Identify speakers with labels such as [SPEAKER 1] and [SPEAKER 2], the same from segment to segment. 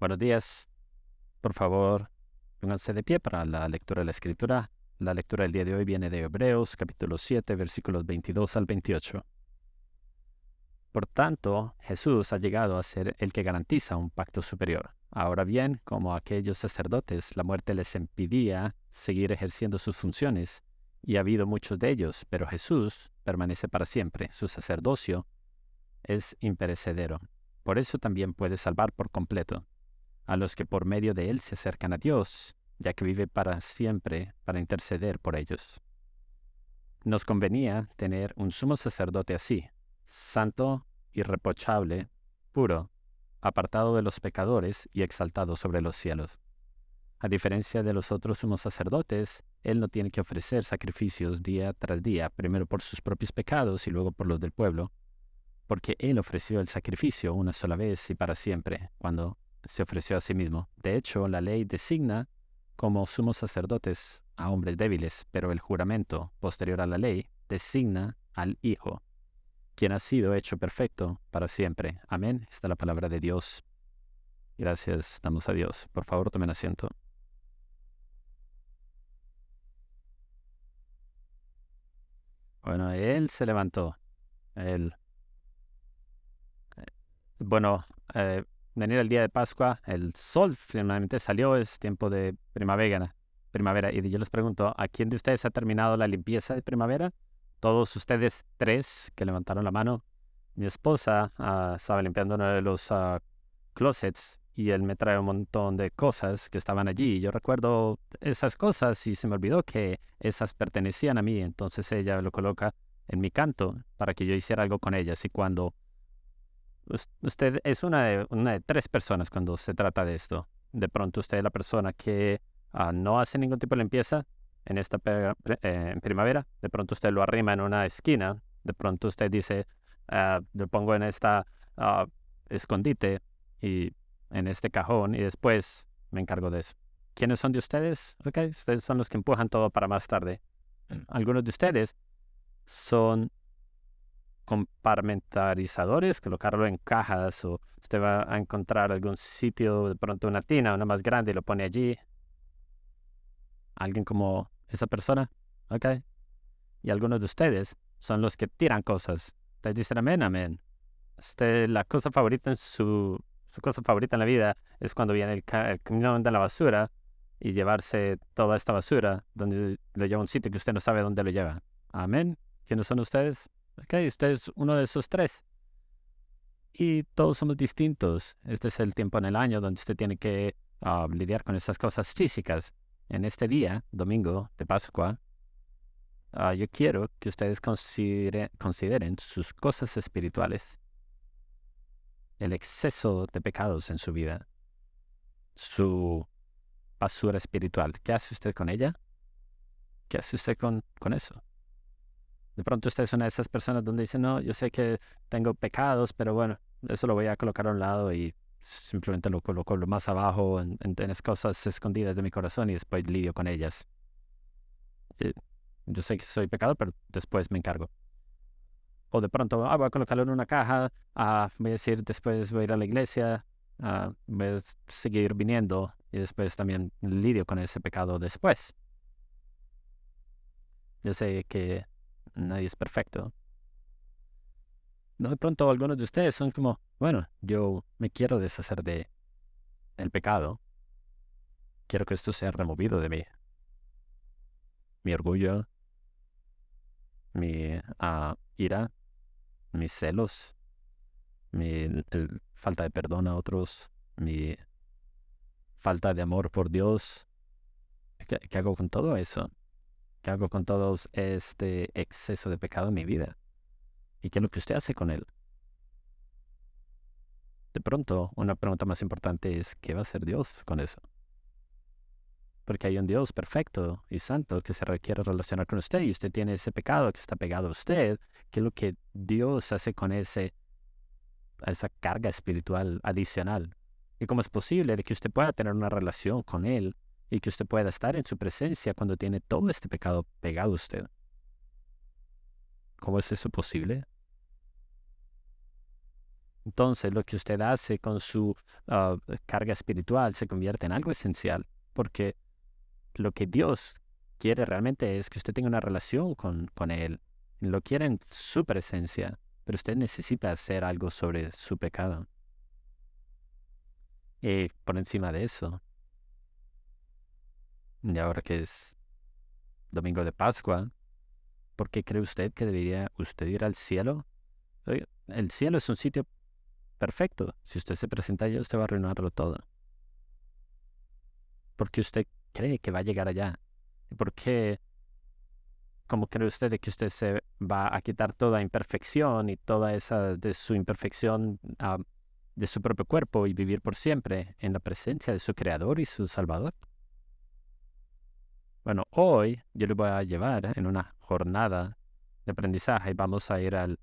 [SPEAKER 1] Buenos días. Por favor, pónganse de pie para la lectura de la Escritura. La lectura del día de hoy viene de Hebreos, capítulo 7, versículos 22 al 28. Por tanto, Jesús ha llegado a ser el que garantiza un pacto superior. Ahora bien, como aquellos sacerdotes, la muerte les impedía seguir ejerciendo sus funciones, y ha habido muchos de ellos, pero Jesús permanece para siempre. Su sacerdocio es imperecedero. Por eso también puede salvar por completo a los que por medio de él se acercan a Dios, ya que vive para siempre para interceder por ellos. Nos convenía tener un sumo sacerdote así, santo, irreprochable, puro, apartado de los pecadores y exaltado sobre los cielos. A diferencia de los otros sumos sacerdotes, él no tiene que ofrecer sacrificios día tras día, primero por sus propios pecados y luego por los del pueblo, porque él ofreció el sacrificio una sola vez y para siempre, cuando se ofreció a sí mismo. De hecho, la ley designa como sumos sacerdotes a hombres débiles, pero el juramento posterior a la ley designa al Hijo, quien ha sido hecho perfecto para siempre. Amén. Esta es la palabra de Dios. Gracias, damos a Dios. Por favor, tomen asiento. Bueno, él se levantó. Él. Eh, bueno, eh, venir el día de Pascua, el sol finalmente salió, es tiempo de primavera. primavera. Y yo les pregunto, ¿a quién de ustedes ha terminado la limpieza de primavera? Todos ustedes tres que levantaron la mano. Mi esposa ah, estaba limpiando uno de los uh, closets y él me trae un montón de cosas que estaban allí. Yo recuerdo esas cosas y se me olvidó que esas pertenecían a mí. Entonces ella lo coloca en mi canto para que yo hiciera algo con ellas. Y cuando usted es una de, una de tres personas cuando se trata de esto. De pronto usted es la persona que ah, no hace ningún tipo de limpieza en esta eh, primavera. De pronto usted lo arrima en una esquina. De pronto usted dice, uh, lo pongo en esta ah, escondite y en este cajón y después me encargo de eso. ¿Quiénes son de ustedes? Ok, ustedes son los que empujan todo para más tarde. Mm. Algunos de ustedes son comparmentarizadores, colocarlo en cajas o usted va a encontrar algún sitio, de pronto una tina, una más grande y lo pone allí. Alguien como esa persona, ¿ok? Y algunos de ustedes son los que tiran cosas. Ustedes dicen amén, amén. Usted, la cosa favorita en su, su cosa favorita en la vida es cuando viene el, el camión de la basura y llevarse toda esta basura donde lo lleva a un sitio que usted no sabe dónde lo lleva. Amén. ¿Quiénes son ustedes? Ok, usted es uno de esos tres. Y todos somos distintos. Este es el tiempo en el año donde usted tiene que ah, lidiar con esas cosas físicas. En este día, domingo de Pascua, ah, yo quiero que ustedes consideren sus cosas espirituales, el exceso de pecados en su vida, su basura espiritual. ¿Qué hace usted con ella? ¿Qué hace usted con, con eso? De pronto usted es una de esas personas donde dice, no, yo sé que tengo pecados, pero bueno, eso lo voy a colocar a un lado y simplemente lo coloco lo más abajo en, en, cosas escondidas de mi corazón y después lidio con ellas. Eh, yo sé que soy pecador, pero después me encargo. O de pronto, ah, voy a colocarlo en una caja, ah, voy a decir, después voy a ir a la iglesia, ah, voy a seguir viniendo y después también lidio con ese pecado después. Yo sé que nadie es perfecto. No, de pronto algunos de ustedes son como, bueno, yo me quiero deshacer de el pecado. Quiero que esto sea removido de mí. Mi orgullo, mi ah, ira, mis celos, mi falta de perdón a otros, mi falta de amor por Dios. ¿Qué hago con todo eso? ¿Qué hago con todo este exceso de pecado en mi vida? ¿Y qué es lo que usted hace con él? De pronto, una pregunta más importante es, ¿qué va a hacer Dios con eso? Porque hay un Dios perfecto y santo que se requiere relacionar con usted y usted tiene ese pecado que está pegado a usted. ¿Qué es lo que Dios hace con ese, esa carga espiritual adicional? ¿Y cómo es posible de que usted pueda tener una relación con Él y que usted pueda estar en su presencia cuando tiene todo este pecado pegado a usted. ¿Cómo es eso posible? entonces lo que usted hace con su ah, carga espiritual se convierte en algo esencial, porque lo que Dios quiere realmente es que usted tenga una relación con, con Él. Lo quiere en su presencia, pero usted necesita hacer algo sobre su pecado. Y por encima de eso, y ahora que es domingo de Pascua, ¿por qué cree usted que debería usted ir al cielo? El cielo es un sitio perfecto. Si usted se presenta allá, usted va a arruinarlo todo. Porque usted cree que va a llegar allá. ¿Por qué? ¿Cómo cree usted de que usted se va a quitar toda imperfección y toda esa de su imperfección ah, de su propio cuerpo y vivir por siempre en la presencia de su Creador y su Salvador? Bueno, hoy yo le voy a llevar en una jornada de aprendizaje. Vamos a ir al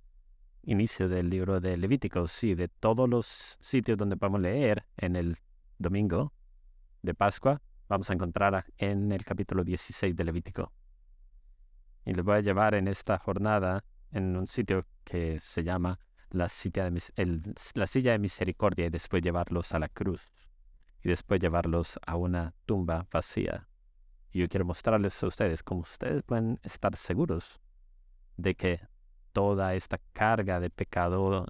[SPEAKER 1] inicio del libro de Levítico, sí, de todos los sitios donde podemos leer en el domingo de Pascua, vamos a encontrar en el capítulo 16 de Levítico. Y les voy a llevar en esta jornada en un sitio que se llama la, de, la silla de misericordia y después llevarlos a la cruz y después llevarlos a una tumba vacía. Y yo quiero mostrarles a ustedes cómo ustedes pueden estar seguros de que toda esta carga de pecado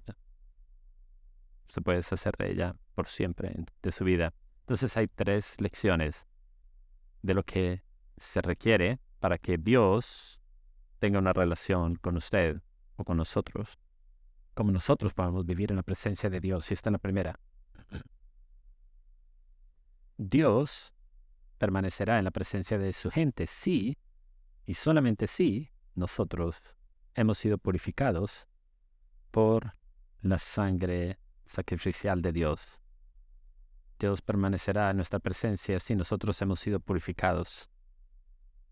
[SPEAKER 1] se puede deshacer de ella por siempre de su vida. Entonces hay tres lecciones de lo que se requiere para que Dios tenga una relación con usted o con nosotros. Como nosotros podemos vivir en la presencia de Dios. Y esta es la primera. Dios permanecerá en la presencia de su gente si, y solamente si, nosotros hemos sido purificados por la sangre sacrificial de Dios. Dios permanecerá en nuestra presencia si nosotros hemos sido purificados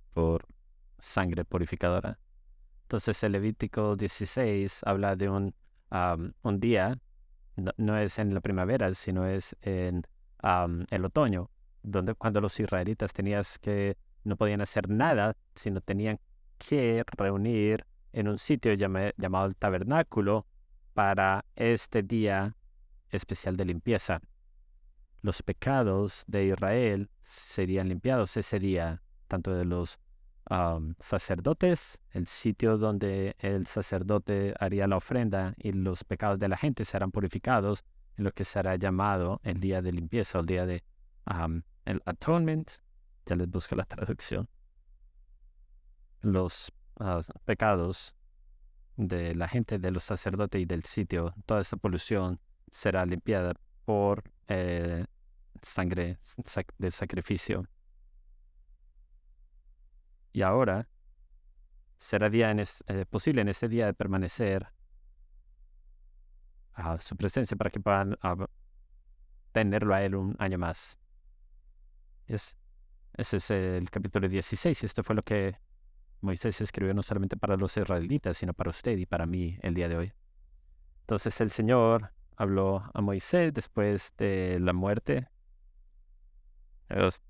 [SPEAKER 1] por sangre purificadora. Entonces el Levítico 16 habla de un, un día, no, es en la primavera, sino es en el otoño, donde cuando los israelitas tenías que, no podían hacer nada, sino tenían que reunir en un sitio llamado el tabernáculo para este día especial de limpieza. Los pecados de Israel serían limpiados ese día, tanto de los sacerdotes, el sitio donde el sacerdote haría la ofrenda y los pecados de la gente serán purificados en lo que será llamado el día de limpieza, el día de el atonement. Ya les busco la traducción. Los pecados de la gente, de los sacerdotes y del sitio, toda esa polución será limpiada por eh, sangre de sacrificio. Y ahora será día eh, posible en ese día de permanecer a su presencia para que puedan tenerlo a él un año más. Es, ese es el capítulo 16 y esto fue lo que Moisés escribió no solamente para los israelitas, sino para usted y para mí el día de hoy. Entonces el Señor habló a Moisés después de la muerte. Ellos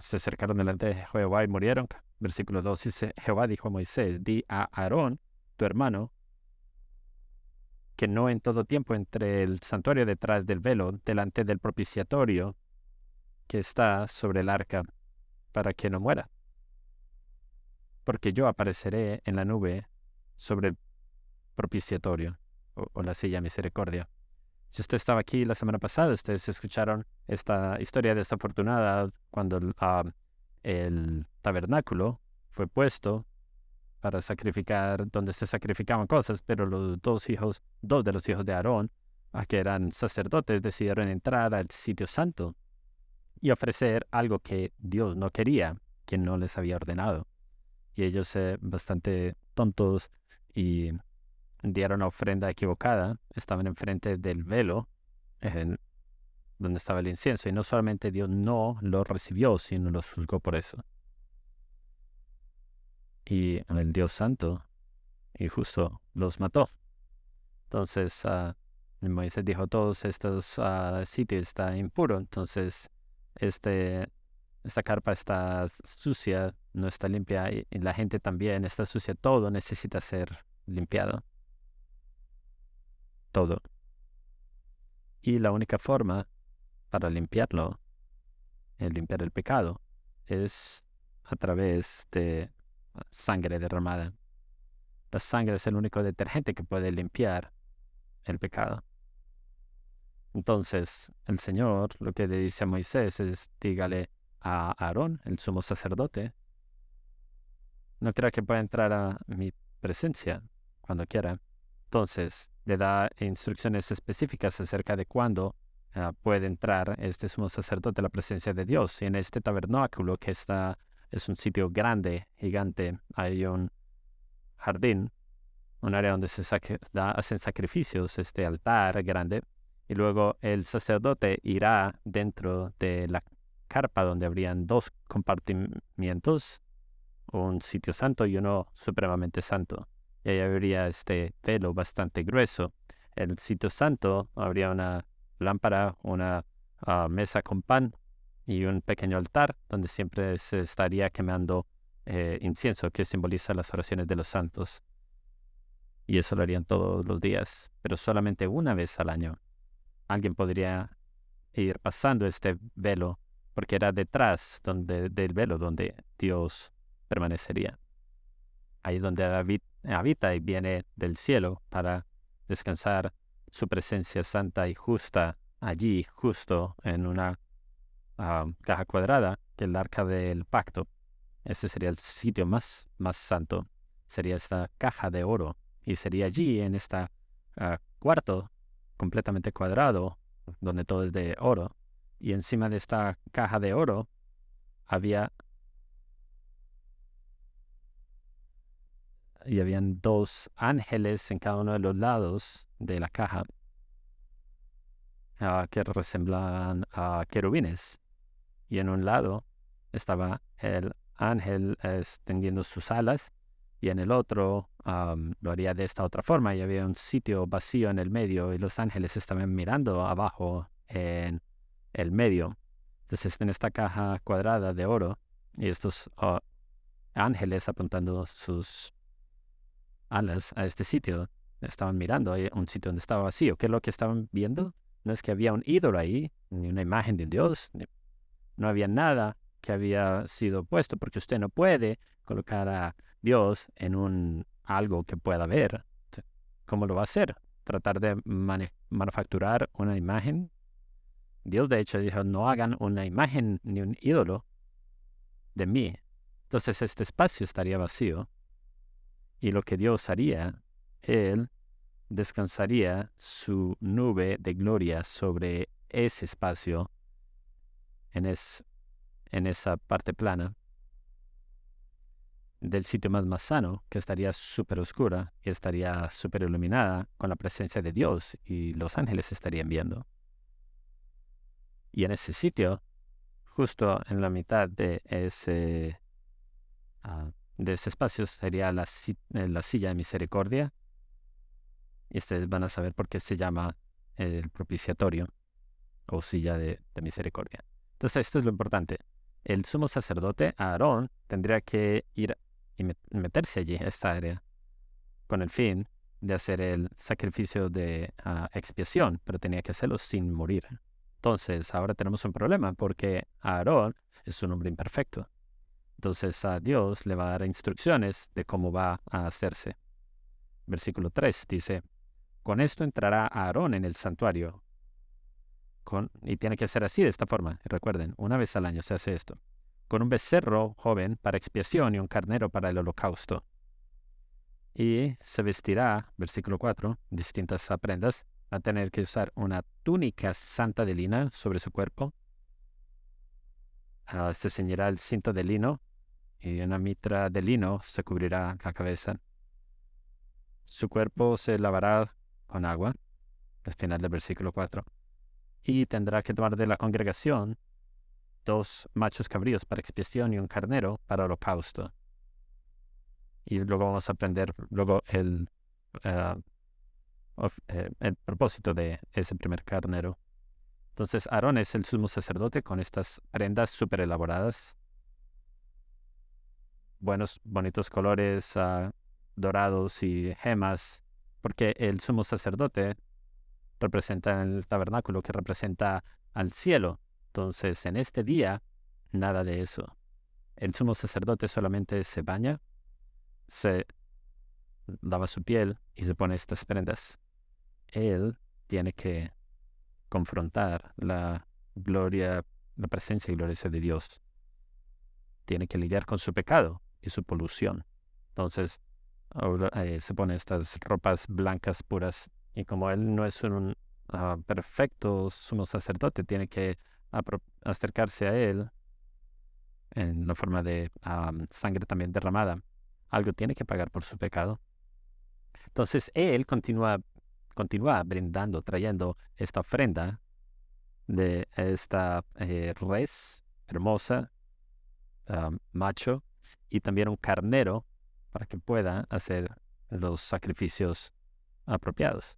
[SPEAKER 1] se acercaron delante de Jehová y murieron. Versículo 2 dice, Jehová dijo a Moisés, di a Aarón, tu hermano, que no en todo tiempo entre el santuario detrás del velo, delante del propiciatorio que está sobre el arca, para que no muera porque yo apareceré en la nube sobre el propiciatorio o, la silla misericordia. Si usted estaba aquí la semana pasada, ustedes escucharon esta historia desafortunada cuando ah, el tabernáculo fue puesto para sacrificar, donde se sacrificaban cosas, pero los dos hijos, dos de los hijos de Aarón, que eran sacerdotes, decidieron entrar al sitio santo y ofrecer algo que Dios no quería, que no les había ordenado y ellos eh, bastante tontos y dieron la ofrenda equivocada, estaban enfrente del velo donde estaba el incienso y no solamente Dios no lo recibió, sino lo juzgó por eso. Y el Dios santo y justo los mató. Entonces uh, Moisés dijo, todos estos uh, sitios están impuros, entonces este esta carpa está sucia, no está limpia y, la gente también está sucia, todo necesita ser limpiado. todo. Y la única forma para limpiarlo, el limpiar el pecado, es a través de sangre derramada. La sangre es el único detergente que puede limpiar el pecado. Entonces, el Señor lo que le dice a Moisés es, dígale a Aarón, el sumo sacerdote, no crea que pueda entrar a mi presencia cuando quiera. Entonces, le da instrucciones específicas acerca de cuándo ah, puede entrar este sumo sacerdote a la presencia de Dios. Y en este tabernáculo, que está, es un sitio grande, gigante, hay un jardín, un área donde se hacen sacrificios, este altar grande, y luego el sacerdote irá dentro de la carpa donde habrían dos compartimientos, un sitio santo y uno supremamente santo. Y ahí habría este velo bastante grueso. El sitio santo habría una lámpara, una ah, mesa con pan y un pequeño altar donde siempre se estaría quemando eh, incienso que simboliza las oraciones de los santos. Y eso lo harían todos los días, pero solamente una vez al año. Alguien podría ir pasando este velo porque era detrás donde, del velo donde Dios permanecería. Ahí donde habita y viene del cielo para descansar su presencia santa y justa allí, justo en una ah, caja cuadrada, que el arca del pacto. Ese sería el sitio más, más santo. Sería esta caja de oro. Y sería allí, en este cuarto completamente cuadrado, donde todo es de oro. Y encima de esta caja de oro había y habían dos ángeles en cada uno de los lados de la caja ah, que resemblaban a querubines. Y en un lado estaba el ángel extendiendo sus alas y en el otro lo haría de esta otra forma y había un sitio vacío en el medio y los ángeles estaban mirando abajo en el medio. Entonces en esta caja cuadrada de oro y estos ah, ángeles apuntando sus alas a este sitio. Estaban mirando a un sitio donde estaba vacío. ¿Qué es lo que estaban viendo? No es que había un ídolo ahí, ni una imagen de Dios. No había nada que había sido puesto, porque usted no puede colocar a Dios en un algo que pueda ver. ¿Cómo lo va a hacer? Tratar de manufacturar una imagen. Dios de hecho dijo, no hagan una imagen ni un ídolo de mí. Entonces este espacio estaría vacío y lo que Dios haría, Él descansaría su nube de gloria sobre ese espacio, en, esa parte plana del sitio más más sano, que estaría súper oscura y estaría súper iluminada con la presencia de Dios y los ángeles estarían viendo. Y en ese sitio, justo en la mitad de ese ah, de ese espacio sería eh, la silla de misericordia. Y ustedes van a saber por qué se llama el propiciatorio o silla de, misericordia. Entonces, esto es lo importante. El sumo sacerdote, Aarón, tendría que ir y meterse allí, a esta área, con el fin de hacer el sacrificio de ah, expiación, pero tenía que hacerlo sin morir. Entonces, ahora tenemos un problema porque Aarón es un hombre imperfecto. Entonces a Dios le va a dar instrucciones de cómo va a hacerse. Versículo 3 dice, con esto entrará Aarón en el santuario. Y tiene que ser así, de esta forma. recuerden, una vez al año se hace esto. Con un becerro joven para expiación y un carnero para el holocausto. Y se vestirá, versículo 4, distintas prendas. Va a tener que usar una túnica santa de lina sobre su cuerpo. Ah, se ceñirá el cinto de lino y una mitra de lino se cubrirá la cabeza. Su cuerpo se lavará con agua, al final del versículo 4, y tendrá que tomar de la congregación dos machos cabríos para expiación y un carnero para holocausto. Y luego vamos a aprender luego el, eh, eh, el propósito de ese primer carnero. Entonces Aarón es el sumo sacerdote con estas prendas súper elaboradas buenos, bonitos colores ah, dorados y gemas, porque el sumo sacerdote representa el tabernáculo, que representa al cielo. Entonces, en este día, nada de eso. El sumo sacerdote solamente se baña, se lava su piel y se pone estas prendas. Él tiene que confrontar la gloria, la presencia y gloria de Dios. Tiene que lidiar con su pecado y su polución. Entonces, ahora, eh, se pone estas ropas blancas puras y como él no es un ah, perfecto sumo sacerdote, tiene que acercarse a él en la forma de sangre también derramada. Algo tiene que pagar por su pecado. Entonces él continúa, continúa brindando, trayendo esta ofrenda de esta eh, res hermosa, macho, y también un carnero para que pueda hacer los sacrificios apropiados.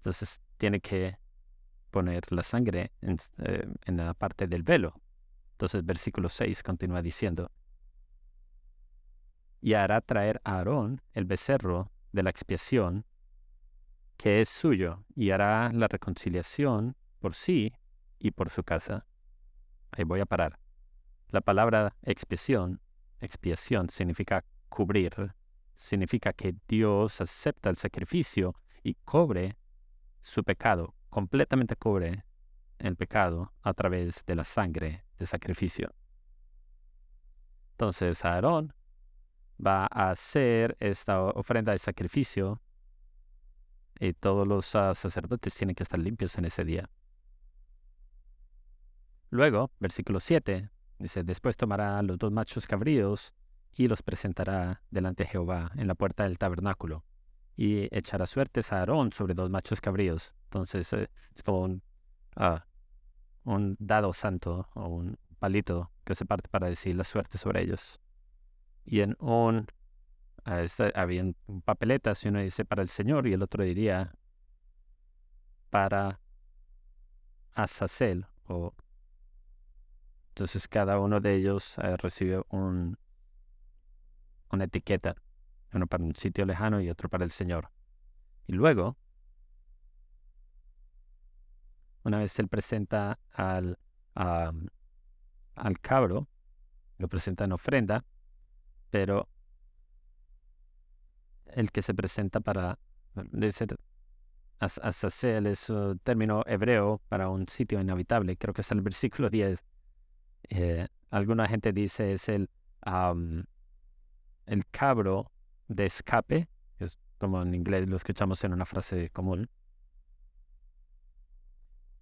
[SPEAKER 1] Entonces tiene que poner la sangre en, eh, en la parte del velo. Entonces versículo 6 continúa diciendo, y hará traer a Aarón el becerro de la expiación, que es suyo, y hará la reconciliación por sí y por su casa. Ahí voy a parar. La palabra expiación, expiación significa cubrir, significa que Dios acepta el sacrificio y cobre su pecado, completamente cubre el pecado a través de la sangre de sacrificio. Entonces Aarón va a hacer esta ofrenda de sacrificio y todos los sacerdotes tienen que estar limpios en ese día. Luego, versículo 7, dice, después tomará los dos machos cabríos y los presentará delante de Jehová en la puerta del tabernáculo y echará suertes a Aarón sobre dos machos cabríos. Entonces eh, es como un, ah, un dado santo o un palito que se parte para decir la suerte sobre ellos. Y en un uh, había papeletas y uno dice para el Señor y el otro diría para Azazel o entonces cada uno de ellos uh, recibe un, una etiqueta uno para un sitio lejano y otro para el Señor. Y luego, una vez él presenta al, al cabro, lo presenta en ofrenda, pero el que se presenta para decir Azazel es un término hebreo para un sitio inhabitable, creo que es el versículo 10. Eh, alguna gente dice es el, el cabro de escape, es como en inglés lo escuchamos en una frase común.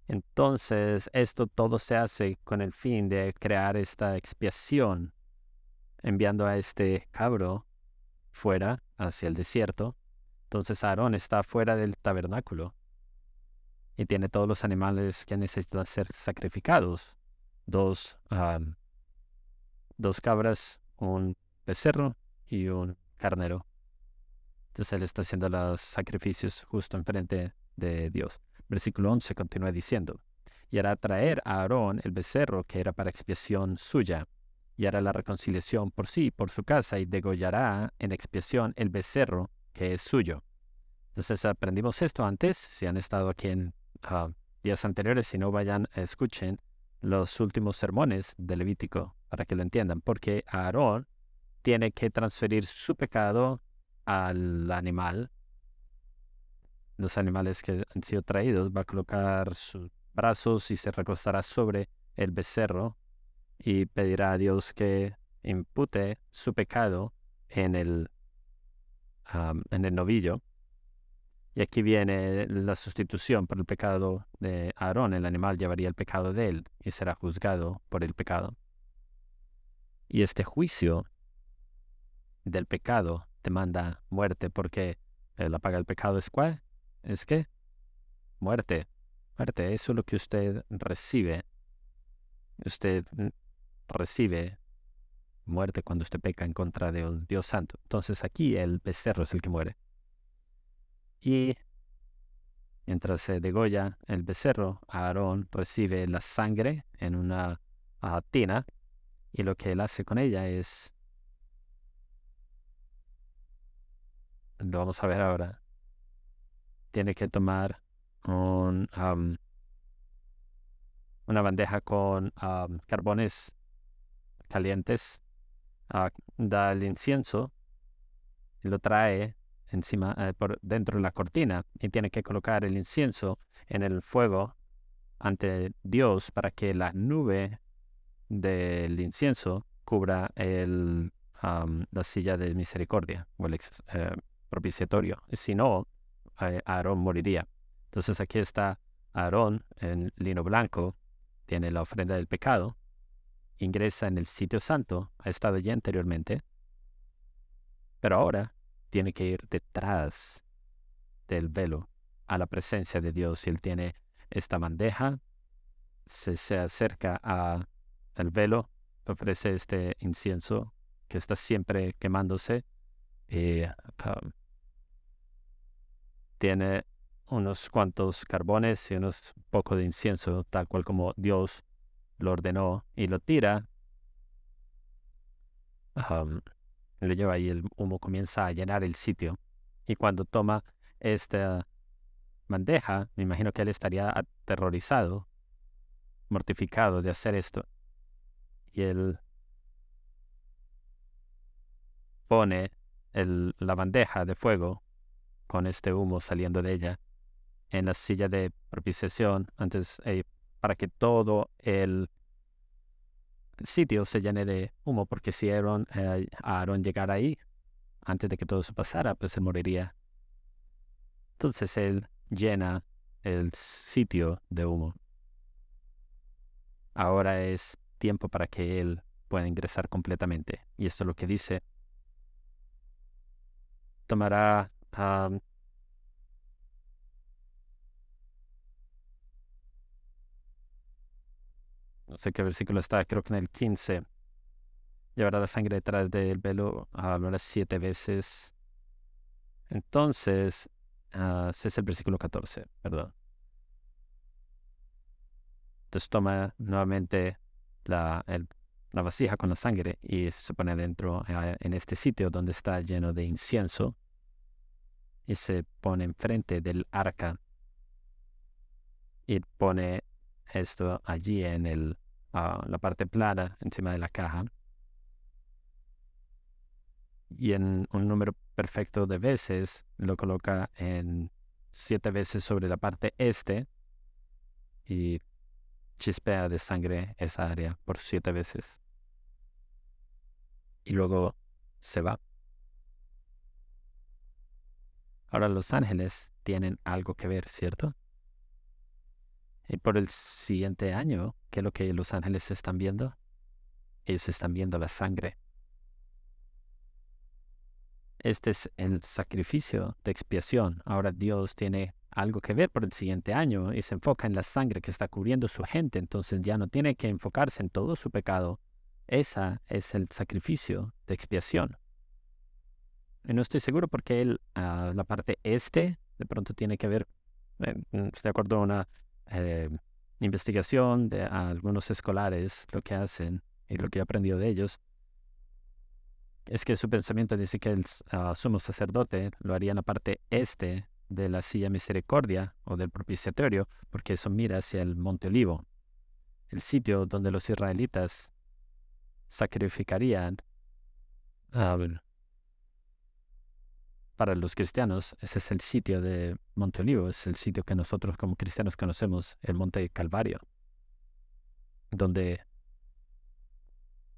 [SPEAKER 1] Entonces, esto todo se hace con el fin de crear esta expiación, enviando a este cabro fuera hacia el desierto. Entonces Aarón está fuera del tabernáculo y tiene todos los animales que necesitan ser sacrificados. Dos, dos cabras, un becerro y un carnero. Entonces él está haciendo los sacrificios justo enfrente de Dios. Versículo 11 continúa diciendo, y hará traer a Aarón el becerro que era para expiación suya, y hará la reconciliación por sí, por su casa, y degollará en expiación el becerro que es suyo. Entonces aprendimos esto antes, si han estado aquí en ah, días anteriores, si no vayan, escuchen los últimos sermones de Levítico para que lo entiendan, porque Aarón tiene que transferir su pecado al animal. Los animales que han sido traídos va a colocar sus brazos y se recostará sobre el becerro y pedirá a Dios que impute su pecado en el, en el novillo. Y aquí viene la sustitución por el pecado de Aarón. El animal llevaría el pecado de él y será juzgado por el pecado. Y este juicio del pecado te manda muerte porque la paga del pecado es cuál? Es que muerte. Muerte, eso es lo que usted recibe. Usted recibe muerte cuando usted peca en contra de un Dios santo. Entonces aquí el becerro es el que muere. Y mientras se degolla el becerro, Aarón recibe la sangre en una tina y lo que él hace con ella es lo vamos a ver ahora, tiene que tomar un, una bandeja con carbones calientes, ah, da el incienso y lo trae encima eh, por dentro de la cortina y tiene que colocar el incienso en el fuego ante Dios para que la nube del incienso cubra el, la silla de misericordia o el eh, propiciatorio. Si no, eh, Aarón moriría. Entonces aquí está Aarón en lino blanco, tiene la ofrenda del pecado, ingresa en el sitio santo, ha estado ya anteriormente, pero ahora tiene que ir detrás del velo a la presencia de Dios. Él tiene esta bandeja, se, se acerca al velo, ofrece este incienso que está siempre quemándose y um, tiene unos cuantos carbones y unos poco de incienso, tal cual como Dios lo ordenó, y lo tira. Lo lleva y el humo comienza a llenar el sitio. Y cuando toma esta bandeja, me imagino que él estaría aterrorizado, mortificado de hacer esto. Y él pone el, la bandeja de fuego con este humo saliendo de ella en la silla de propiciación antes eh, para que todo el sitio se llene de humo, porque si Aaron, eh, Aaron llegara ahí, antes de que todo eso pasara, pues se moriría. Entonces él llena el sitio de humo. Ahora es tiempo para que él pueda ingresar completamente. Y esto es lo que dice. Tomará no sé qué versículo está, creo que en el 15. Llevará la sangre detrás del velo, hablará siete veces. Entonces, uh, ese es el versículo 14, perdón. Entonces toma nuevamente la, la vasija con la sangre y se pone dentro ah, en este sitio donde está lleno de incienso y se pone enfrente del arca y pone esto allí en el, ah, la parte plana, encima de la caja. Y en un número perfecto de veces lo coloca en siete veces sobre la parte este y chispea de sangre esa área por siete veces. Y luego se va. Ahora los ángeles tienen algo que ver, ¿cierto? Y por el siguiente año, ¿qué es lo que los ángeles están viendo? Ellos están viendo la sangre. Este es el sacrificio de expiación. Ahora Dios tiene algo que ver por el siguiente año y se enfoca en la sangre que está cubriendo su gente. Entonces ya no tiene que enfocarse en todo su pecado. Esa es el sacrificio de expiación. Y no estoy seguro porque él, ah, la parte este, de pronto tiene que ver, eh, mm, de acuerdo a una eh, investigación de algunos escolares, lo que hacen y lo que he aprendido de ellos, es que su pensamiento dice que el ah, sumo sacerdote lo haría en la parte este de la silla misericordia o del propiciatorio, porque eso mira hacia el monte Olivo, el sitio donde los israelitas sacrificarían ah, para los cristianos, ese es el sitio de Monte Olivo, es el sitio que nosotros como cristianos conocemos, el Monte Calvario, donde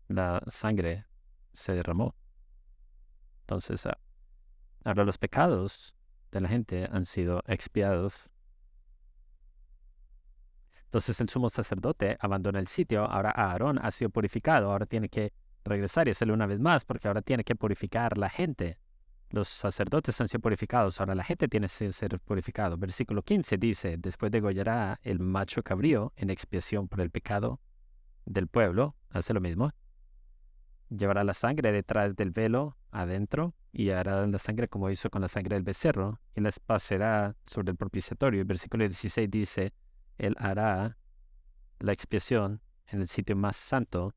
[SPEAKER 1] la sangre se derramó. Entonces, ah, ahora los pecados de la gente han sido expiados. Entonces el sumo sacerdote abandona el sitio, ahora Aarón ha sido purificado, ahora tiene que regresar y hacerlo una vez más porque ahora tiene que purificar la gente los sacerdotes han sido purificados, ahora la gente tiene que ser purificado. Versículo 15 dice, después degollará el macho cabrío en expiación por el pecado del pueblo, hace lo mismo. Llevará la sangre detrás del velo adentro y hará la sangre como hizo con la sangre del becerro y la espacerá sobre el propiciatorio. Versículo 16 dice, él hará la expiación en el sitio más santo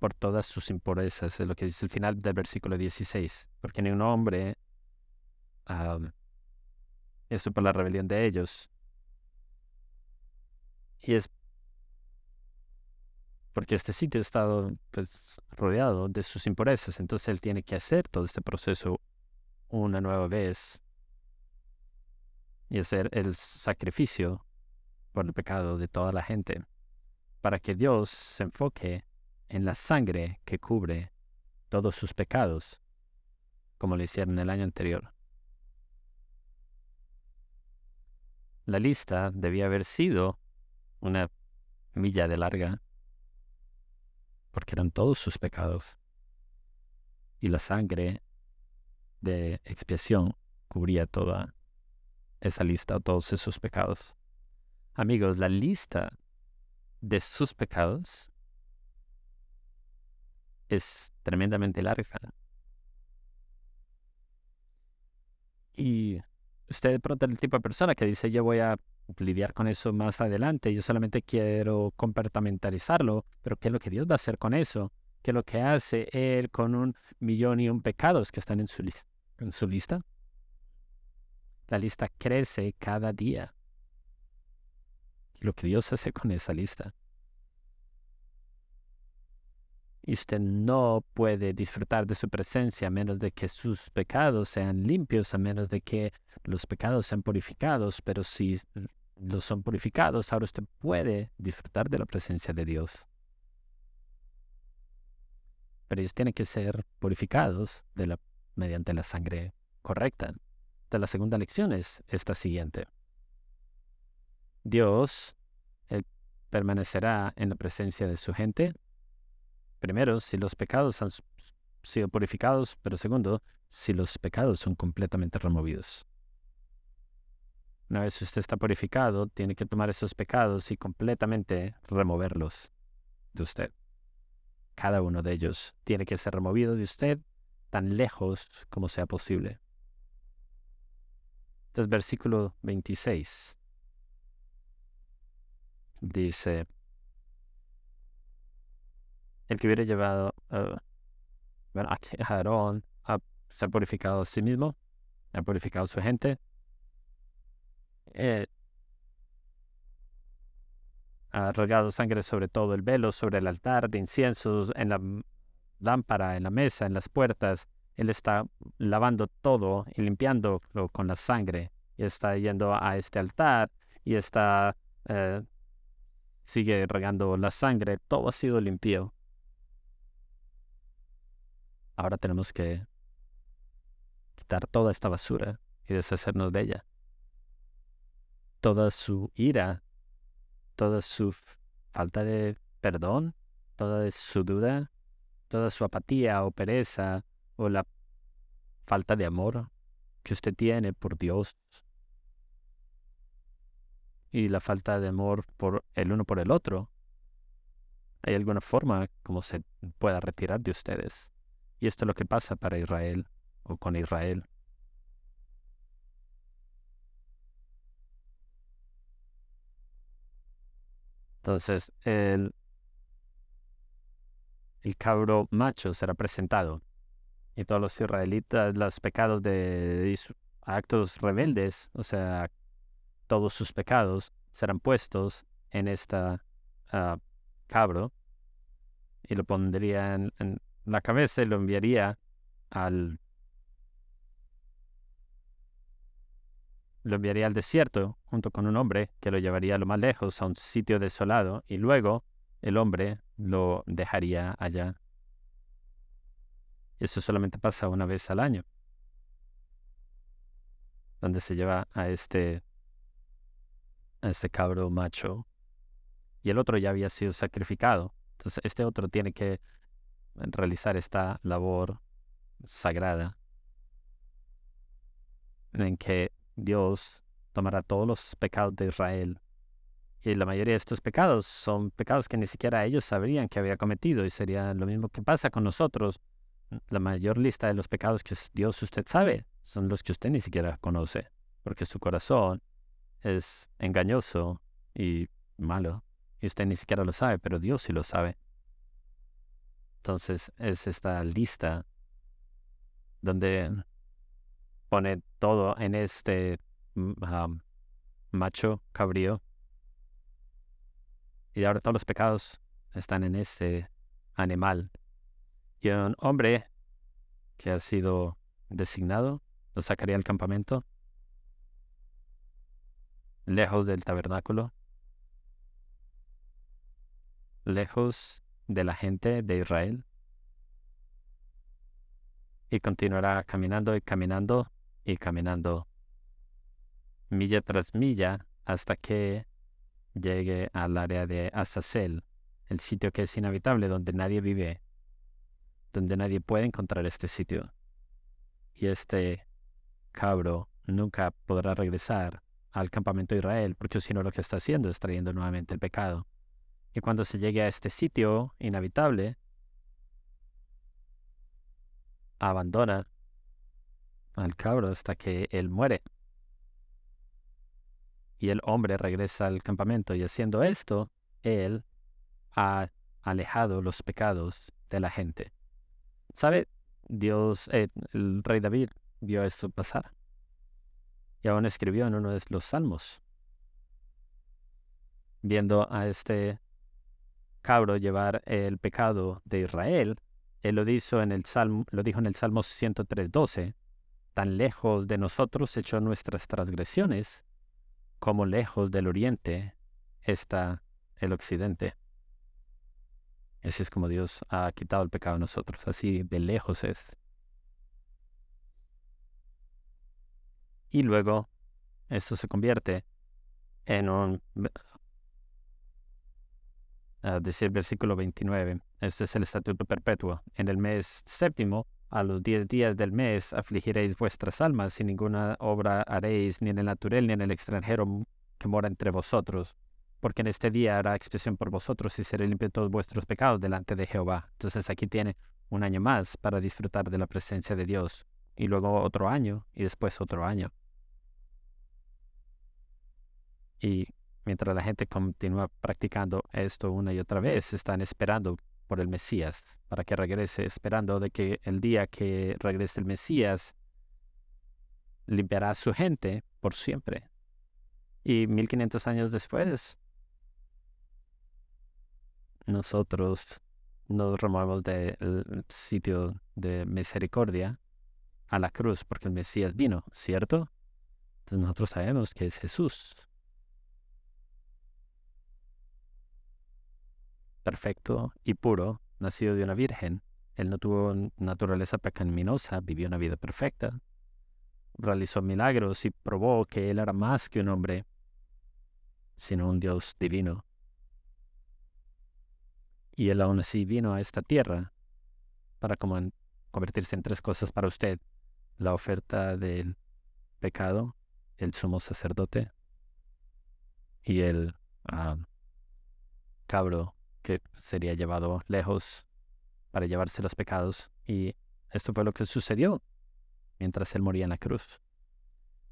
[SPEAKER 1] por todas sus impurezas, es lo que dice el final del versículo 16, porque ni un hombre Eso por la rebelión de ellos. Y es porque este sitio ha estado pues, rodeado de sus impurezas, entonces él tiene que hacer todo este proceso una nueva vez y hacer el sacrificio por el pecado de toda la gente, para que Dios se enfoque en la sangre que cubre todos sus pecados, como lo hicieron el año anterior. La lista debía haber sido una milla de larga, porque eran todos sus pecados. Y la sangre de expiación cubría toda esa lista todos esos pecados. Amigos, la lista de sus pecados es tremendamente larga. Y usted de pronto es el tipo de persona que dice yo voy a lidiar con eso más adelante, yo solamente quiero compartamentalizarlo, pero ¿qué es lo que Dios va a hacer con eso? ¿Qué es lo que hace Él con un millón y un pecados que están en su, en su lista? La lista crece cada día. Lo que Dios hace con esa lista. Y usted no puede disfrutar de su presencia a menos de que sus pecados sean limpios, a menos de que los pecados sean purificados. Pero si los son purificados, ahora usted puede disfrutar de la presencia de Dios. Pero ellos tienen que ser purificados de la, mediante la sangre correcta de la segunda lección es esta siguiente. Dios permanecerá en la presencia de su gente. Primero, si los pecados han sido purificados, pero segundo, si los pecados son completamente removidos. Una vez usted está purificado, tiene que tomar esos pecados y completamente removerlos de usted. Cada uno de ellos tiene que ser removido de usted tan lejos como sea posible. Entonces, versículo 26 dice, el que hubiera llevado uh, a Aarón a ser purificado a sí mismo, ha purificado a su gente, eh, ha regado sangre sobre todo el velo, sobre el altar de inciensos, en la lámpara, en la mesa, en las puertas, él está lavando todo y limpiándolo con la sangre. Y está yendo a este altar y está... Eh, sigue regando la sangre. Todo ha sido limpio. Ahora tenemos que quitar toda esta basura y deshacernos de ella. Toda su ira, toda su falta de perdón, toda su duda, toda su apatía o pereza, o la falta de amor que usted tiene por Dios y la falta de amor por el uno por el otro, ¿hay alguna forma como se pueda retirar de ustedes? Y esto es lo que pasa para Israel o con Israel. Entonces, el, el cabro macho será presentado y todos los israelitas, los pecados de actos rebeldes, o sea, todos sus pecados serán puestos en esta ah, cabro y lo pondría en, la cabeza y lo enviaría al lo enviaría al desierto junto con un hombre que lo llevaría lo más lejos a un sitio desolado y luego el hombre lo dejaría allá. Eso solamente pasa una vez al año, donde se lleva a este, a este cabro macho. Y el otro ya había sido sacrificado. Entonces este otro tiene que realizar esta labor sagrada en que Dios tomará todos los pecados de Israel. Y la mayoría de estos pecados son pecados que ni siquiera ellos sabrían que había cometido y sería lo mismo que pasa con nosotros la mayor lista de los pecados que Dios usted sabe son los que usted ni siquiera conoce, porque su corazón es engañoso y malo, y usted ni siquiera lo sabe, pero Dios sí lo sabe. Entonces es esta lista donde pone todo en este macho cabrío. Y ahora todos los pecados están en ese animal. Y un hombre que ha sido designado lo sacaría al campamento, lejos del tabernáculo, lejos de la gente de Israel, y continuará caminando y caminando y caminando milla tras milla hasta que llegue al área de Azazel, el sitio que es inhabitable, donde nadie vive, donde nadie puede encontrar este sitio. Y este cabro nunca podrá regresar al campamento de Israel, porque si no lo que está haciendo es trayendo nuevamente el pecado. Y cuando se llegue a este sitio inhabitable, abandona al cabro hasta que él muere. Y el hombre regresa al campamento y haciendo esto, él ha alejado los pecados de la gente. ¿Sabe? Dios, eh, el rey David vio eso pasar. Y aún escribió en uno de los salmos, viendo a este cabro llevar el pecado de Israel, él lo dijo en el Salmo, lo dijo en el Salmo 103.12, tan lejos de nosotros echó nuestras transgresiones, como lejos del oriente está el occidente. Así es como Dios ha quitado el pecado de nosotros, así de lejos es. Y luego esto se convierte en un... Uh, dice el versículo 29, este es el estatuto perpetuo. En el mes séptimo, a los diez días del mes, afligiréis vuestras almas, y ninguna obra haréis, ni en el natural ni en el extranjero que mora entre vosotros porque en este día hará expresión por vosotros y seré limpio todos vuestros pecados delante de Jehová. Entonces aquí tiene un año más para disfrutar de la presencia de Dios, y luego otro año, y después otro año. Y mientras la gente continúa practicando esto una y otra vez, están esperando por el Mesías, para que regrese, esperando de que el día que regrese el Mesías, limpiará a su gente por siempre. Y 1500 años después, nosotros nos removemos del sitio de misericordia a la cruz porque el Mesías vino, ¿cierto? Entonces nosotros sabemos que es Jesús. Perfecto y puro, nacido de una virgen. Él no tuvo naturaleza pecaminosa, vivió una vida perfecta. Realizó milagros y probó que él era más que un hombre, sino un Dios divino. Y él aún así vino a esta tierra para convertirse en tres cosas para usted. La oferta del pecado, el sumo sacerdote y el ah, cabro que sería llevado lejos para llevarse los pecados. Y esto fue lo que sucedió mientras él moría en la cruz.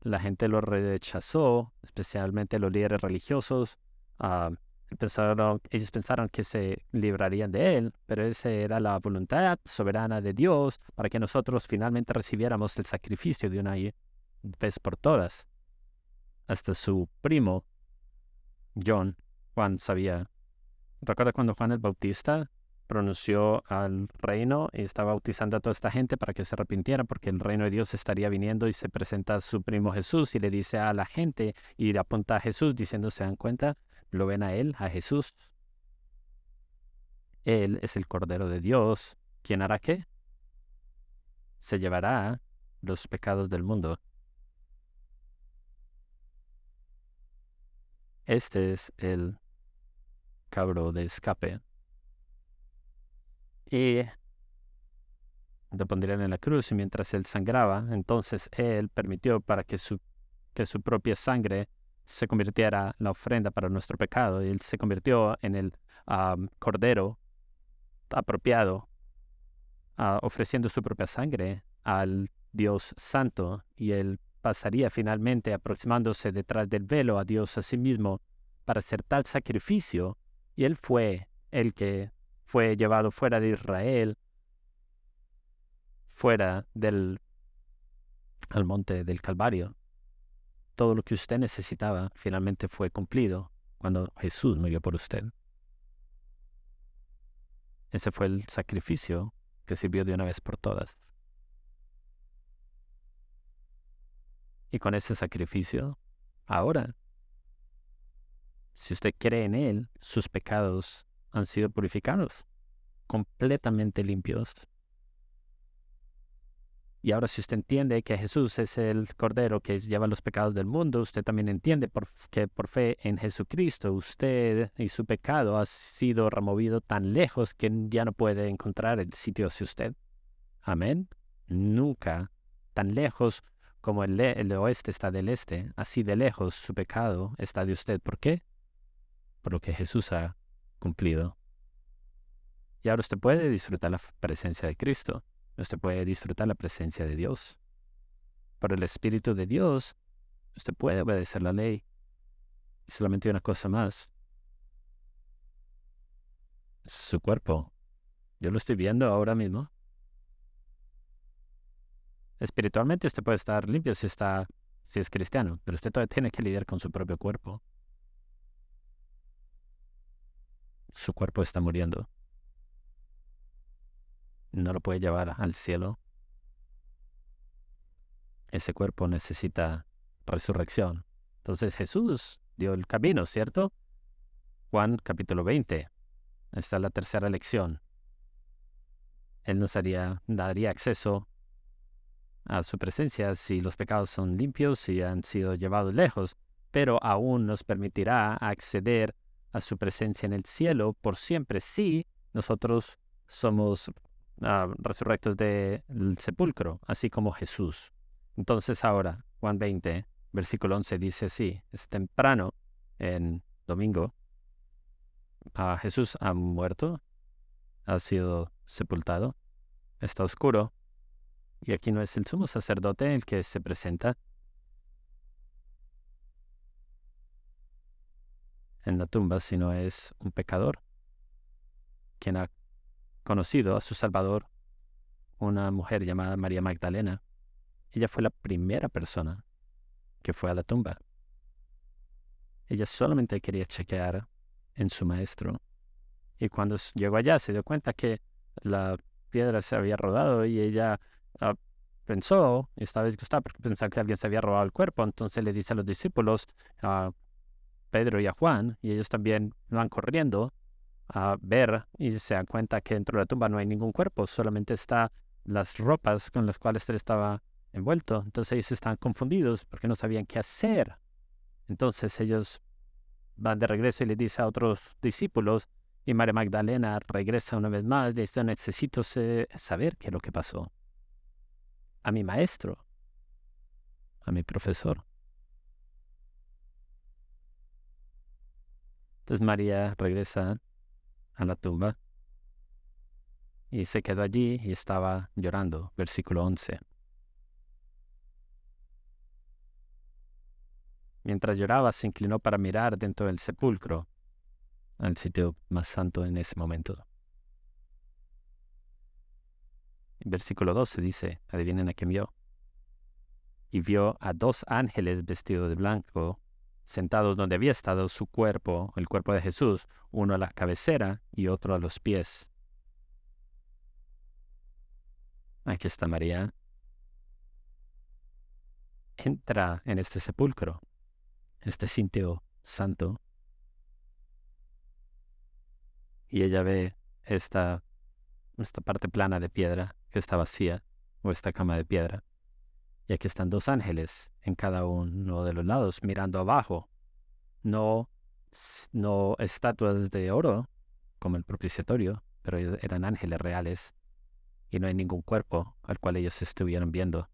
[SPEAKER 1] La gente lo rechazó, especialmente los líderes religiosos, uh, Pensaron, ellos pensaron que se librarían de él, pero esa era la voluntad soberana de Dios para que nosotros finalmente recibiéramos el sacrificio de una vez por todas. Hasta su primo, John, Juan sabía. ¿Recuerda cuando Juan el Bautista pronunció al reino y estaba bautizando a toda esta gente para que se arrepintiera porque el reino de Dios estaría viniendo y se presenta a su primo Jesús y le dice a la gente y le apunta a Jesús diciendo, ¿se dan cuenta? lo ven a Él, a Jesús. Él es el Cordero de Dios. ¿Quién hará qué? Se llevará los pecados del mundo. Este es el cabro de escape. Y lo pondrían en la cruz y mientras él sangraba, entonces él permitió para que su, que su propia sangre se convirtiera en la ofrenda para nuestro pecado. Él se convirtió en el cordero apropiado, ah, ofreciendo su propia sangre al Dios Santo. Y él pasaría finalmente aproximándose detrás del velo a Dios a sí mismo para hacer tal sacrificio. Y él fue el que fue llevado fuera de Israel, fuera del al monte del Calvario todo lo que usted necesitaba finalmente fue cumplido cuando Jesús murió por usted. Ese fue el sacrificio que sirvió de una vez por todas. Y con ese sacrificio, ahora, si usted cree en Él, sus pecados han sido purificados, completamente limpios. Y ahora si usted entiende que Jesús es el Cordero que lleva los pecados del mundo, usted también entiende que por fe en Jesucristo usted y su pecado ha sido removido tan lejos que ya no puede encontrar el sitio hacia usted. Amén. Nunca tan lejos como el, el oeste está del este, así de lejos su pecado está de usted. ¿Por qué? Por lo que Jesús ha cumplido. Y ahora usted puede disfrutar la presencia de Cristo. Usted puede disfrutar la presencia de Dios. Por el Espíritu de Dios, usted puede obedecer la ley. Y solamente una cosa más. Su cuerpo. Yo lo estoy viendo ahora mismo. Espiritualmente usted puede estar limpio si está si es cristiano, pero usted todavía tiene que lidiar con su propio cuerpo. Su cuerpo está muriendo no lo puede llevar al cielo. Ese cuerpo necesita resurrección. Entonces Jesús dio el camino, ¿cierto? Juan capítulo 20. Esta es la tercera lección. Él nos daría, daría acceso a su presencia si los pecados son limpios y han sido llevados lejos, pero aún nos permitirá acceder a su presencia en el cielo por siempre si nosotros somos uh, resurrectos del sepulcro, así como Jesús. Entonces ahora, Juan 20, versículo 11 dice así, es temprano en domingo, uh, Jesús ha muerto, ha sido sepultado, está oscuro, y aquí no es el sumo sacerdote el que se presenta. En la tumba, sino es un pecador, quien ha conocido a su Salvador, una mujer llamada María Magdalena. Ella fue la primera persona que fue a la tumba. Ella solamente quería chequear en su maestro. Y cuando llegó allá se dio cuenta que la piedra se había rodado y ella ah, pensó, estaba disgustada porque pensaba que alguien se había robado el cuerpo. Entonces le dice a los discípulos, a Pedro y a Juan, y ellos también van corriendo a ver y se dan cuenta que dentro de la tumba no hay ningún cuerpo, solamente está las ropas con las cuales él estaba envuelto. Entonces ellos están confundidos porque no sabían qué hacer. Entonces ellos van de regreso y le dice a otros discípulos y María Magdalena regresa una vez más, dice, necesito saber qué es lo que pasó. A mi maestro, a mi profesor. Entonces María regresa a la tumba y se quedó allí y estaba llorando. Versículo 11. Mientras lloraba, se inclinó para mirar dentro del sepulcro, al sitio más santo en ese momento. Versículo 12 dice, adivinen a quién vio. Y vio a dos ángeles vestidos de blanco sentados donde había estado su cuerpo, el cuerpo de Jesús, uno a la cabecera y otro a los pies. Aquí está María. Entra en este sepulcro, este sitio santo, y ella ve esta, esta parte plana de piedra que está vacía, o esta cama de piedra. Y aquí están dos ángeles en cada uno de los lados mirando abajo. No, no estatuas de oro como el propiciatorio, pero eran ángeles reales y no hay ningún cuerpo al cual ellos estuvieran viendo.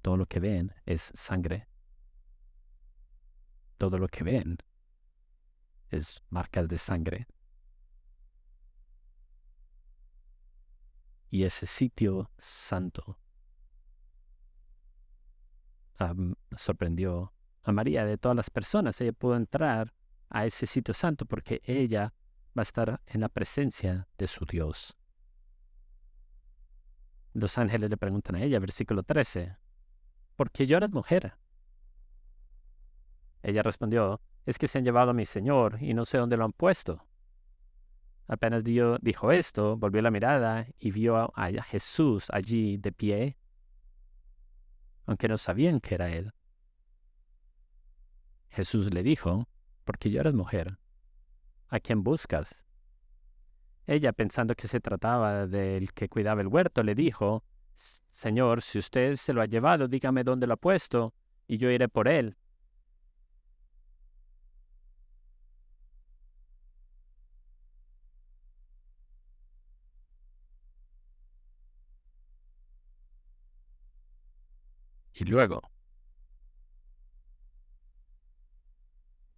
[SPEAKER 1] Todo lo que ven es sangre. Todo lo que ven es marcas de sangre. Y ese sitio santo sorprendió a María de todas las personas. Ella pudo entrar a ese sitio santo porque ella va a estar en la presencia de su Dios. Los ángeles le preguntan a ella, versículo 13, ¿por qué lloras mujer? Ella respondió, es que se han llevado a mi señor y no sé dónde lo han puesto. Apenas dijo esto, volvió la mirada y vio a Jesús allí de pie, aunque no sabían que era él. Jesús le dijo, porque yo eres mujer, ¿a quién buscas? Ella, pensando que se trataba del que cuidaba el huerto, le dijo, Señor, si usted se lo ha llevado, dígame dónde lo ha puesto, y yo iré por él. Y luego,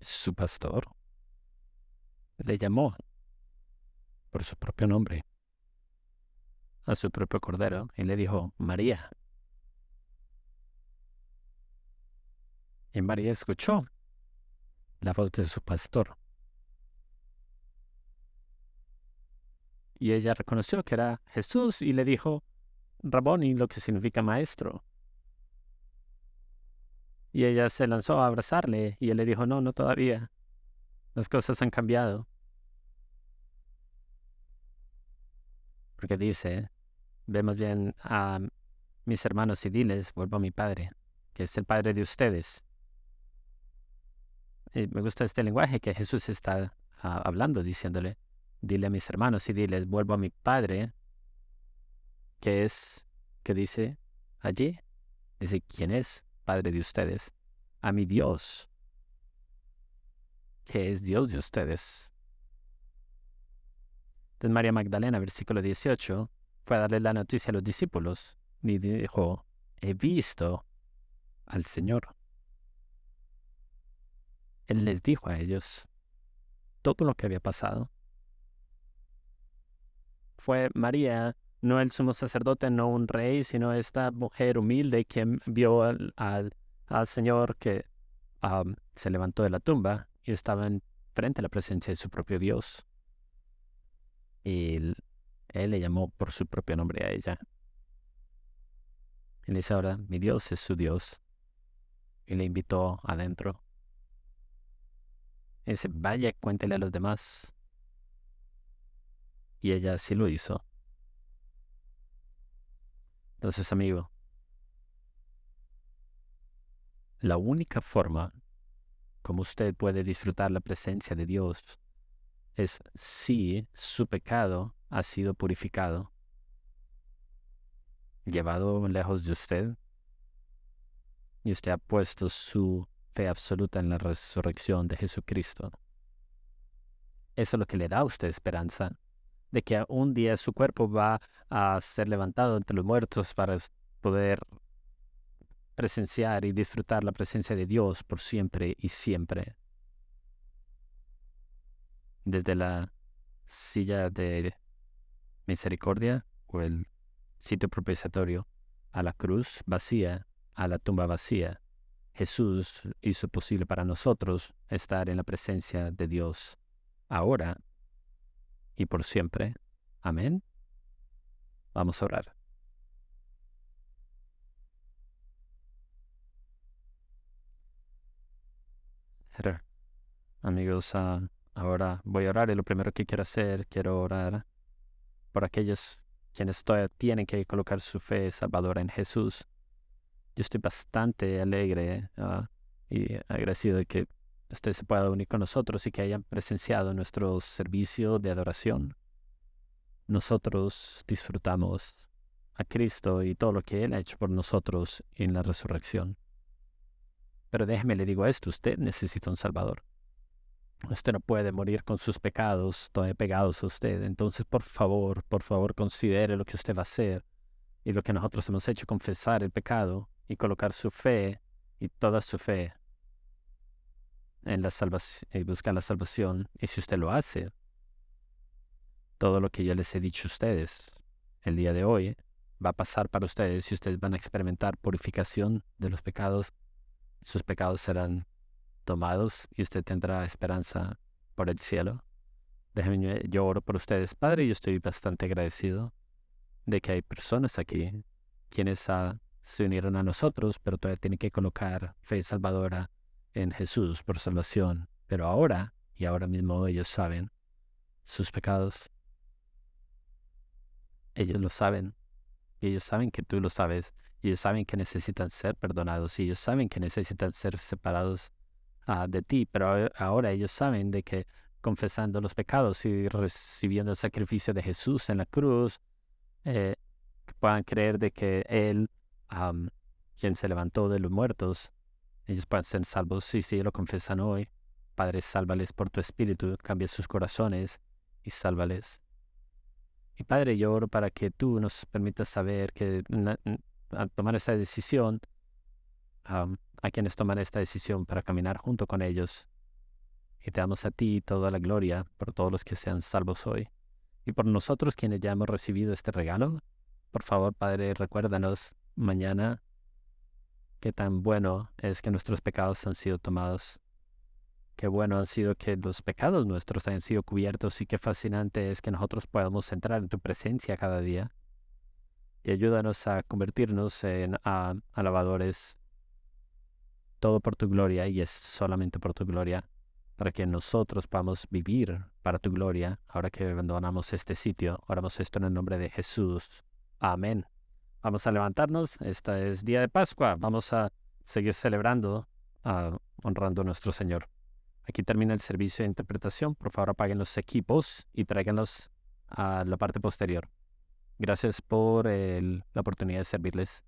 [SPEAKER 1] su pastor le llamó por su propio nombre a su propio cordero y le dijo, María. Y María escuchó la voz de su pastor. Y ella reconoció que era Jesús y le dijo, Raboni, lo que significa maestro. Y ella se lanzó a abrazarle y él le dijo, no, no todavía. Las cosas han cambiado. Porque dice, vemos bien a mis hermanos y diles, vuelvo a mi padre, que es el padre de ustedes. Y me gusta este lenguaje que Jesús está ah, hablando, diciéndole, dile a mis hermanos y diles, vuelvo a mi padre, que es, que dice allí, dice, ¿quién es? Padre de ustedes, a mi Dios, que es Dios de ustedes. Entonces María Magdalena, versículo 18, fue a darle la noticia a los discípulos y dijo, he visto al Señor. Él les dijo a ellos todo lo que había pasado. Fue María no el sumo sacerdote, no un rey, sino esta mujer humilde quien vio al, al, Señor que se levantó de la tumba y estaba en frente a la presencia de su propio Dios. Y él, le llamó por su propio nombre a ella. Le dice ahora, mi Dios es su Dios. Y le invitó adentro. Y dice, vaya, cuéntele a los demás. Y ella sí lo hizo. Entonces, amigo, la única forma como usted puede disfrutar la presencia de Dios es si su pecado ha sido purificado, llevado lejos de usted, y usted ha puesto su fe absoluta en la resurrección de Jesucristo. Eso es lo que le da a usted esperanza de que un día su cuerpo va a ser levantado entre los muertos para poder presenciar y disfrutar la presencia de Dios por siempre y siempre. Desde la silla de misericordia o el sitio propiciatorio a la cruz vacía, a la tumba vacía, Jesús hizo posible para nosotros estar en la presencia de Dios ahora y por siempre. Amén. Vamos a orar. Amigos, ah, ahora voy a orar y lo primero que quiero hacer, quiero orar por aquellos quienes todavía tienen que colocar su fe salvadora en Jesús. Yo estoy bastante alegre ah, y agradecido de que usted se pueda unir con nosotros y que hayan presenciado nuestro servicio de adoración. Nosotros disfrutamos a Cristo y todo lo que Él ha hecho por nosotros en la resurrección. Pero déjeme le digo esto, usted necesita un Salvador. Usted no puede morir con sus pecados todavía pegados a usted. Entonces, por favor, por favor, considere lo que usted va a hacer y lo que nosotros hemos hecho, confesar el pecado y colocar su fe y toda su fe en la salvación y buscar la salvación. Y si usted lo hace, todo lo que yo les he dicho a ustedes el día de hoy va a pasar para ustedes y ustedes van a experimentar purificación de los pecados. Sus pecados serán tomados y usted tendrá esperanza por el cielo. Déjenme, yo oro por ustedes, Padre, yo estoy bastante agradecido de que hay personas aquí quienes se unieron a nosotros, pero todavía tienen que colocar fe salvadora en Jesús por salvación. Pero ahora, y ahora mismo ellos saben sus pecados. Ellos lo saben. Y ellos saben que tú lo sabes. Y ellos saben que necesitan ser perdonados. Y ellos saben que necesitan ser separados ah, de ti. Pero ahora ellos saben de que confesando los pecados y recibiendo el sacrificio de Jesús en la cruz, eh, puedan creer de que Él, quien se levantó de los muertos, ellos puedan ser salvos. Sí, sí, lo confesan hoy. Padre, sálvales por tu espíritu, cambia sus corazones y sálvales. Y Padre, yo oro para que tú nos permitas saber que al tomar esta decisión, a quienes toman esta decisión para caminar junto con ellos, y te damos a ti toda la gloria por todos los que sean salvos hoy. Y por nosotros quienes ya hemos recibido este regalo, por favor, Padre, recuérdanos mañana qué tan bueno es que nuestros pecados han sido tomados Qué bueno han sido que los pecados nuestros hayan sido cubiertos y qué fascinante es que nosotros podamos entrar en tu presencia cada día. Y ayúdanos a convertirnos en alabadores. Todo por tu gloria y es solamente por tu gloria. Para que nosotros podamos vivir para tu gloria. Ahora que abandonamos este sitio, oramos esto en el nombre de Jesús. Amén. Vamos a levantarnos. Esta es día de Pascua. Vamos a seguir celebrando, ah, honrando a nuestro Señor. Aquí termina el servicio de interpretación. Por favor, apaguen los equipos y tráiganlos a la parte posterior. Gracias por la oportunidad de servirles.